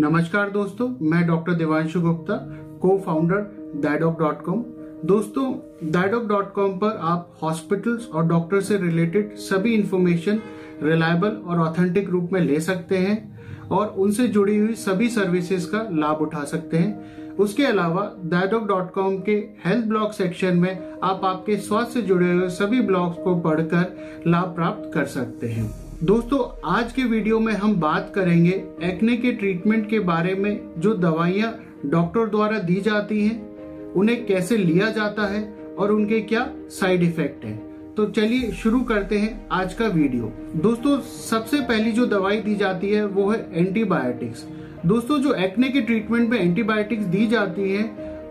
नमस्कार दोस्तों, मैं डॉक्टर देवांशु गुप्ता को फाउंडर डायडॉक डॉट कॉम दोस्तों डायडॉक डॉट कॉम पर आप हॉस्पिटल्स और डॉक्टर से रिलेटेड सभी इंफॉर्मेशन रिलायबल और ऑथेंटिक रूप में ले सकते हैं और उनसे जुड़ी हुई सभी सर्विसेज़ का लाभ उठा सकते हैं। उसके अलावा डायडॉक डॉट कॉम के हेल्थ ब्लॉग सेक्शन में आप आपके स्वास्थ्य से जुड़े हुए सभी ब्लॉग्स को पढ़कर लाभ प्राप्त कर सकते हैं। दोस्तों, आज के वीडियो में हम बात करेंगे एक्ने के ट्रीटमेंट के बारे में जो दवाइयाँ डॉक्टर द्वारा दी जाती हैं, उन्हें कैसे लिया जाता है और उनके क्या साइड इफ़ेक्ट हैं। तो चलिए शुरू करते हैं आज का वीडियो। दोस्तों, सबसे पहली जो दवाई दी जाती है, वो है एंटीबायोटिक्स दोस्तों, जो एक्ने के ट्रीटमेंट में एंटीबायोटिक्स दी जाती है,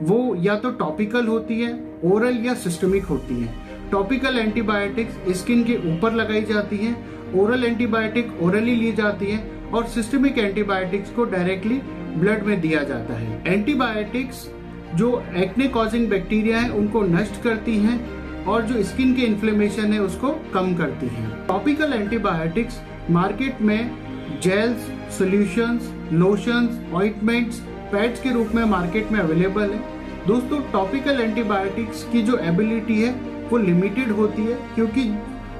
वो या तो टॉपिकल होती है ओरल या सिस्टमिक होती है। टॉपिकल एंटीबायोटिक्स स्किन के ऊपर लगाई जाती है ओरल एंटीबायोटिक ओरली ली जाती है और सिस्टमिक एंटीबायोटिक्स को डायरेक्टली ब्लड में दिया जाता है। एंटीबायोटिक्स जो एक्ने कॉजिंग बैक्टीरिया है, उनको नष्ट करती हैं और जो स्किन के इन्फ्लेमेशन है, उसको कम करती हैं। टॉपिकल एंटीबायोटिक्स मार्केट में gels solutions lotions ointments pads के रूप में मार्केट में अवेलेबल है। दोस्तों टॉपिकल एंटीबायोटिक्स की जो एबिलिटी है, वो लिमिटेड होती है, क्योंकि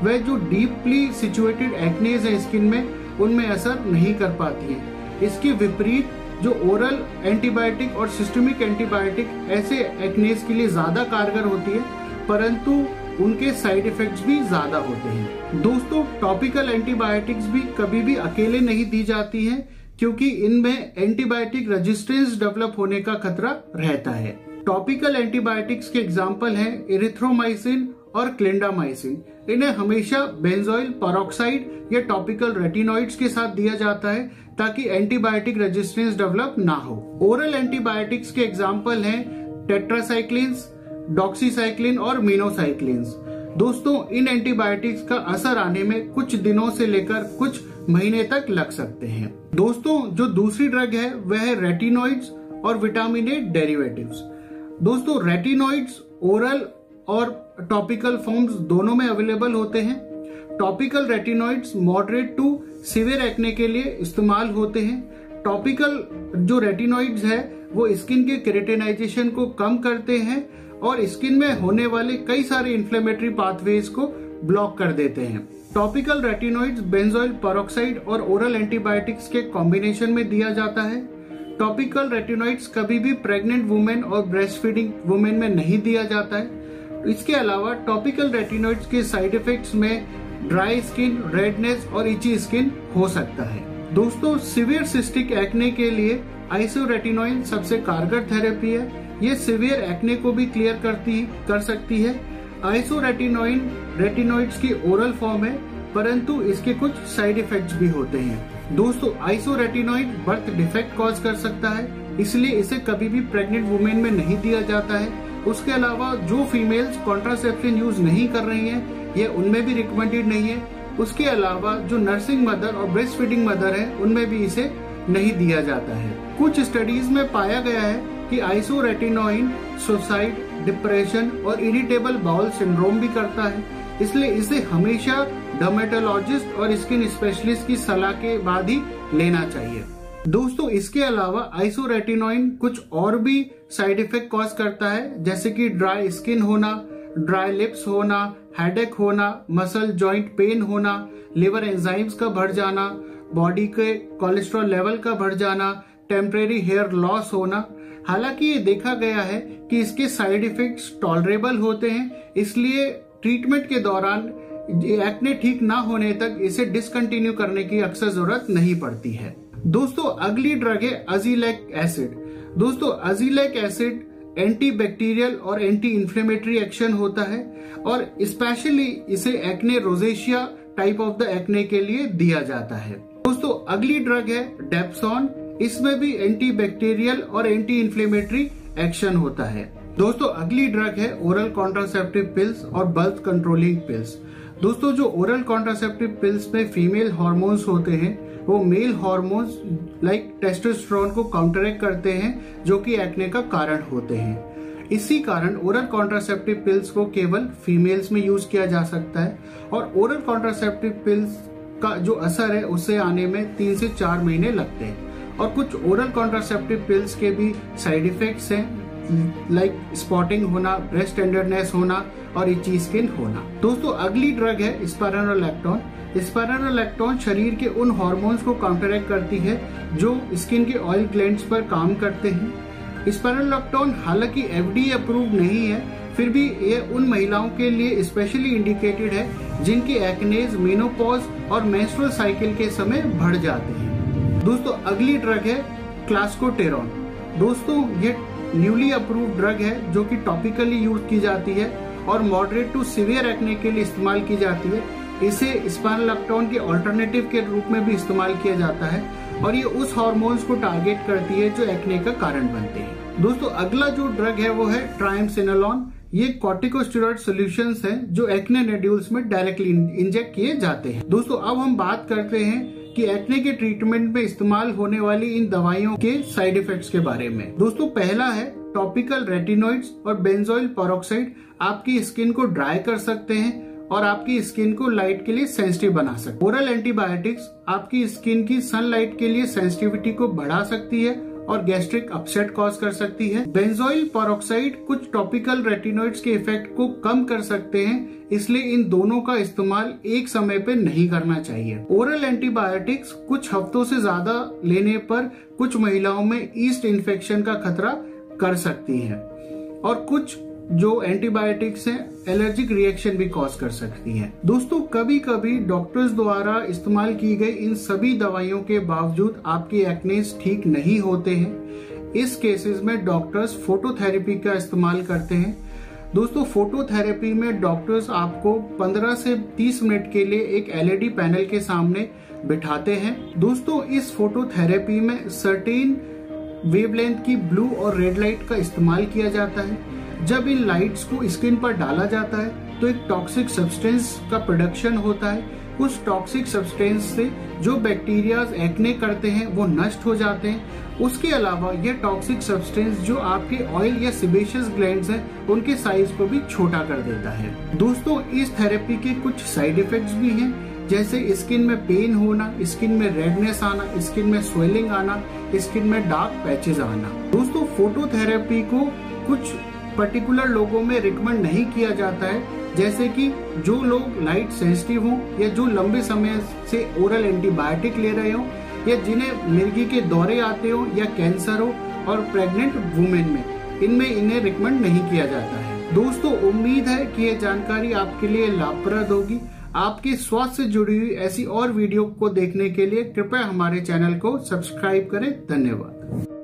वह जो डीपली सिचुएटेड एक्नेज है स्किन में, उनमें असर नहीं कर पाती है। इसके विपरीत, जो ओरल एंटीबायोटिक और सिस्टमिक एंटीबायोटिक ऐसे एक्नेस के लिए ज़्यादा कारगर होती है, परंतु उनके साइड इफेक्ट्स भी ज़्यादा होते हैं। दोस्तों टॉपिकल एंटीबायोटिक्स भी कभी भी अकेले नहीं दी जाती हैं, क्योंकि इनमें एंटीबायोटिक रेजिस्टेंस डेवलप होने का खतरा रहता है। टॉपिकल एंटीबायोटिक्स के एग्ज़ाम्पल हैं इरिथ्रोमाइसिन और क्लिंडामाइसिन इन्हें हमेशा बेंजोइल परोक्साइड या टॉपिकल रेटिनोइड्स के साथ दिया जाता है, ताकि एंटीबायोटिक रेजिस्टेंस डेवलप ना हो। ओरल एंटीबायोटिक्स के एग्ज़ाम्पल हैं टेट्रासाइक्लिन्स डॉक्सीसाइक्लिन और मीनोसाइक्लिन्स दोस्तों, इन एंटीबायोटिक्स का असर आने में कुछ दिनों से लेकर कुछ महीने तक लग सकते हैं। दोस्तों, जो दूसरी ड्रग है, वह है रेटिनोइड्स और विटामिन ए डेरिवेटिव्स दोस्तों रेटिनोइड्स ओरल और टॉपिकल फॉर्म्स दोनों में अवेलेबल होते हैं। Topical retinoids moderate to severe acne के लिए इस्तेमाल होते हैं। टॉपिकल जो रेटिनोइड्स है, वो स्किन के क्रेटेनाइजेशन को कम करते हैं और स्किन में होने वाले कई सारे इन्फ्लेमेटरी पाथवेज को ब्लॉक कर देते हैं। टॉपिकल रेटिनोइड्स बेंजोइल परोक्साइड और ओरल एंटीबायोटिक्स के कॉम्बिनेशन में दिया जाता है। टॉपिकल रेटिनोइड्स कभी भी प्रेग्नेंट वुमेन और ब्रेस्ट फीडिंग वुमेन में नहीं दिया जाता है। इसके अलावा टॉपिकल रेटिनोइड्स के साइड इफेक्ट्स में ड्राई स्किन रेडनेस और इची स्किन हो सकता है। दोस्तों सिवियर सिस्टिक एक्ने के लिए आइसोरेटिनोइन सबसे कारगर थेरेपी है। ये सिवियर एक्ने को भी क्लियर करती, कर सकती है। आइसोरेटिनोइन रेटिनोइड्स की ओरल फॉर्म है, परंतु इसके कुछ साइड इफेक्ट्स भी होते हैं। दोस्तों आइसोरेटिनोइड बर्थ डिफेक्ट कॉज कर सकता है, इसलिए इसे कभी भी प्रेग्नेंट वुमेन में नहीं दिया जाता है। उसके अलावा जो फीमेल्स कॉन्ट्रासेप्शन यूज़ नहीं कर रही हैं, ये उनमें भी रिकमेंडेड नहीं है। उसके अलावा जो नर्सिंग मदर और ब्रेस्ट फीडिंग मदर है, उनमें भी इसे नहीं दिया जाता है। कुछ स्टडीज़ में पाया गया है कि आइसोरेटिनोइन सुसाइड डिप्रेशन और इरिटेबल बाउल सिंड्रोम भी करता है। इसलिए इसे हमेशा डर्मेटोलॉजिस्ट और स्किन स्पेशलिस्ट की सलाह के बाद ही लेना चाहिए। दोस्तों, इसके अलावा आइसोरेटिनोइन कुछ और भी साइड इफ़ेक्ट कॉज करता है, जैसे कि ड्राई स्किन होना ड्राई लिप्स होना हेडेक होना मसल जॉइंट पेन होना लिवर एंजाइम्स का बढ़ जाना बॉडी के कोलेस्ट्रॉल लेवल का बढ़ जाना टेम्परेरी हेयर लॉस होना। हालाँकि ये देखा गया है कि इसके साइड इफेक्ट्स टॉलरेबल होते हैं, इसलिए ट्रीटमेंट के दौरान एक्ने ठीक ना होने तक इसे डिसकंटिन्यू करने की अक्सर ज़रूरत नहीं पड़ती है। दोस्तों, अगली ड्रग है अजीलैक एसिड दोस्तों अजीलैक एसिड एंटी बैक्टीरियल और एंटी इंफ्लेमेटरी एक्शन होता है और स्पेशली इसे acne rosacea type of the acne के लिए दिया जाता है। दोस्तों, अगली ड्रग है डेप्सॉन इसमें भी एंटी बैक्टीरियल और एंटी इंफ्लेमेटरी एक्शन होता है। दोस्तों, अगली ड्रग है ओरल कॉन्ट्रासेप्टिव पिल्स और बल्थ कंट्रोलिंग पिल्स दोस्तों, जो ओरल कॉन्ट्रासेप्टिव पिल्स में फीमेल हॉर्मोन्स होते हैं, वो मेल हॉर्मोन्स लाइक टेस्टोस्टेरोन को काउंटरेक्ट करते हैं, जो कि एक्ने का कारण होते हैं। इसी कारण ओरल कॉन्ट्रासेप्टिव पिल्स को केवल फीमेल्स में यूज़ किया जा सकता है और ओरल कॉन्ट्रासेप्टिव पिल्स का जो असर है उसे आने में तीन से चार महीने लगते हैं। और कुछ ओरल कॉन्ट्रासेप्टिव पिल्स के भी साइड इफेक्ट्स हैं लाइक स्पॉटिंग होना ब्रेस्ट टेंडरनेस होना और इची स्किन होना। दोस्तों, अगली ड्रग है स्पायरोलैक्टोन स्पायरोलैक्टोन शरीर के उन हॉर्मोन्स को काउंटरैक्ट करती है जो स्किन के ऑयल ग्लैंड्स पर काम करते हैं। स्पायरोलैक्टोन हालाँकि एफडी अप्रूव नहीं है, फिर भी ये उन महिलाओं के लिए स्पेशली इंडिकेटेड है, जिनकी एक्नेज मीनोपॉज और मेंस्ट्रुअल साइकिल के समय बढ़ जाते हैं। दोस्तों, अगली ड्रग है क्लास्कोटेरॉन दोस्तों, ये न्यूली अप्रूव ड्रग है, जो कि टॉपिकली यूज़ की जाती है और मॉडरेट टू सीवियर एक्ने के लिए इस्तेमाल की जाती है। इसे स्पाइनलैक्टोन के ऑल्टरनेटिव के रूप में भी इस्तेमाल किया जाता है और ये उस हार्मोन्स को टारगेट करती है जो एक्ने का कारण बनते हैं। दोस्तों, अगला जो ड्रग है वो है ट्राइमसिनोलॉन ये कॉर्टिकोस्टेरॉइड सॉल्यूशंस हैं, जो एक्ने नेड्यूल्स में डायरेक्टली इंजेक्ट किए जाते हैं। दोस्तों, अब हम बात करते हैं कि एक्ने के ट्रीटमेंट में इस्तेमाल होने वाली इन दवाइयों के साइड इफेक्ट्स के बारे में। दोस्तों, पहला है टॉपिकल रेटिनोइड्स और बेंजोइल पोरोक्साइड आपकी स्किन को ड्राई कर सकते हैं और आपकी स्किन को लाइट के लिए सेंसिटिव बना सकते ओरल एंटीबायोटिक्स आपकी स्किन की सनलाइट के लिए सेंसिटिविटी को बढ़ा सकती है और गैस्ट्रिक अपसेट कॉज कर सकती है। बेंजोइल पॉरोक्साइड कुछ टॉपिकल रेटिनोइड्स के इफ़ेक्ट को कम कर सकते हैं, इसलिए इन दोनों का इस्तेमाल एक समय पे नहीं करना चाहिए। ओरल एंटीबायोटिक्स कुछ हफ्तों से ज़्यादा लेने पर कुछ महिलाओं में ईस्ट इन्फेक्शन का खतरा कर सकती है। और कुछ जो एंटीबायोटिक्स हैं एलर्जिक रिएक्शन भी कॉज कर सकती हैं। दोस्तों कभी कभी डॉक्टर्स द्वारा इस्तेमाल की गई इन सभी दवाइयों के बावजूद आपके एक्नेस ठीक नहीं होते हैं। इस केसेस में डॉक्टर्स फोटोथेरेपी का इस्तेमाल करते हैं। दोस्तों फोटोथेरेपी में डॉक्टर्स आपको 15 से 30 मिनट के लिए एक एलईडी पैनल के सामने बिठाते हैं। दोस्तों, इस फोटोथेरेपी में सर्टेन वेवलेंथ की ब्लू और रेड लाइट का इस्तेमाल किया जाता है। जब इन लाइट्स को स्किन पर डाला जाता है तो एक टॉक्सिक सब्सटेंस का प्रोडक्शन होता है। उस टॉक्सिक सब्सटेंस से जो बैक्टीरिया एक्ने करते हैं, वो नष्ट हो जाते हैं। उसके अलावा ये टॉक्सिक सब्सटेंस जो आपके ऑयल या सिबेशियस ग्लैंड्स हैं, उनके साइज़ को भी छोटा कर देता है। दोस्तों, इस थेरेपी के कुछ साइड इफेक्ट्स भी हैं। जैसे स्किन में पेन होना स्किन में रेडनेस आना स्किन में स्वेलिंग आना स्किन में डार्क पैचेस आना। दोस्तों फोटोथेरेपी को कुछ पर्टिकुलर लोगों में रिकमेंड नहीं किया जाता है, जैसे कि जो लोग लाइट सेंसिटिव हों, या जो लंबे समय से ओरल एंटीबायोटिक ले रहे हो, या जिन्हें मिर्गी के दौरे आते हो, या कैंसर हो, और प्रेग्नेंट वुमेन में, इनमें इन्हें रिकमेंड नहीं किया जाता है। दोस्तों, उम्मीद है कि ये जानकारी आपके लिए लाभप्रद होगी। आपके स्वास्थ्य से जुड़ी हुई ऐसी और वीडियो को देखने के लिए कृपया हमारे चैनल को सब्सक्राइब करें। धन्यवाद।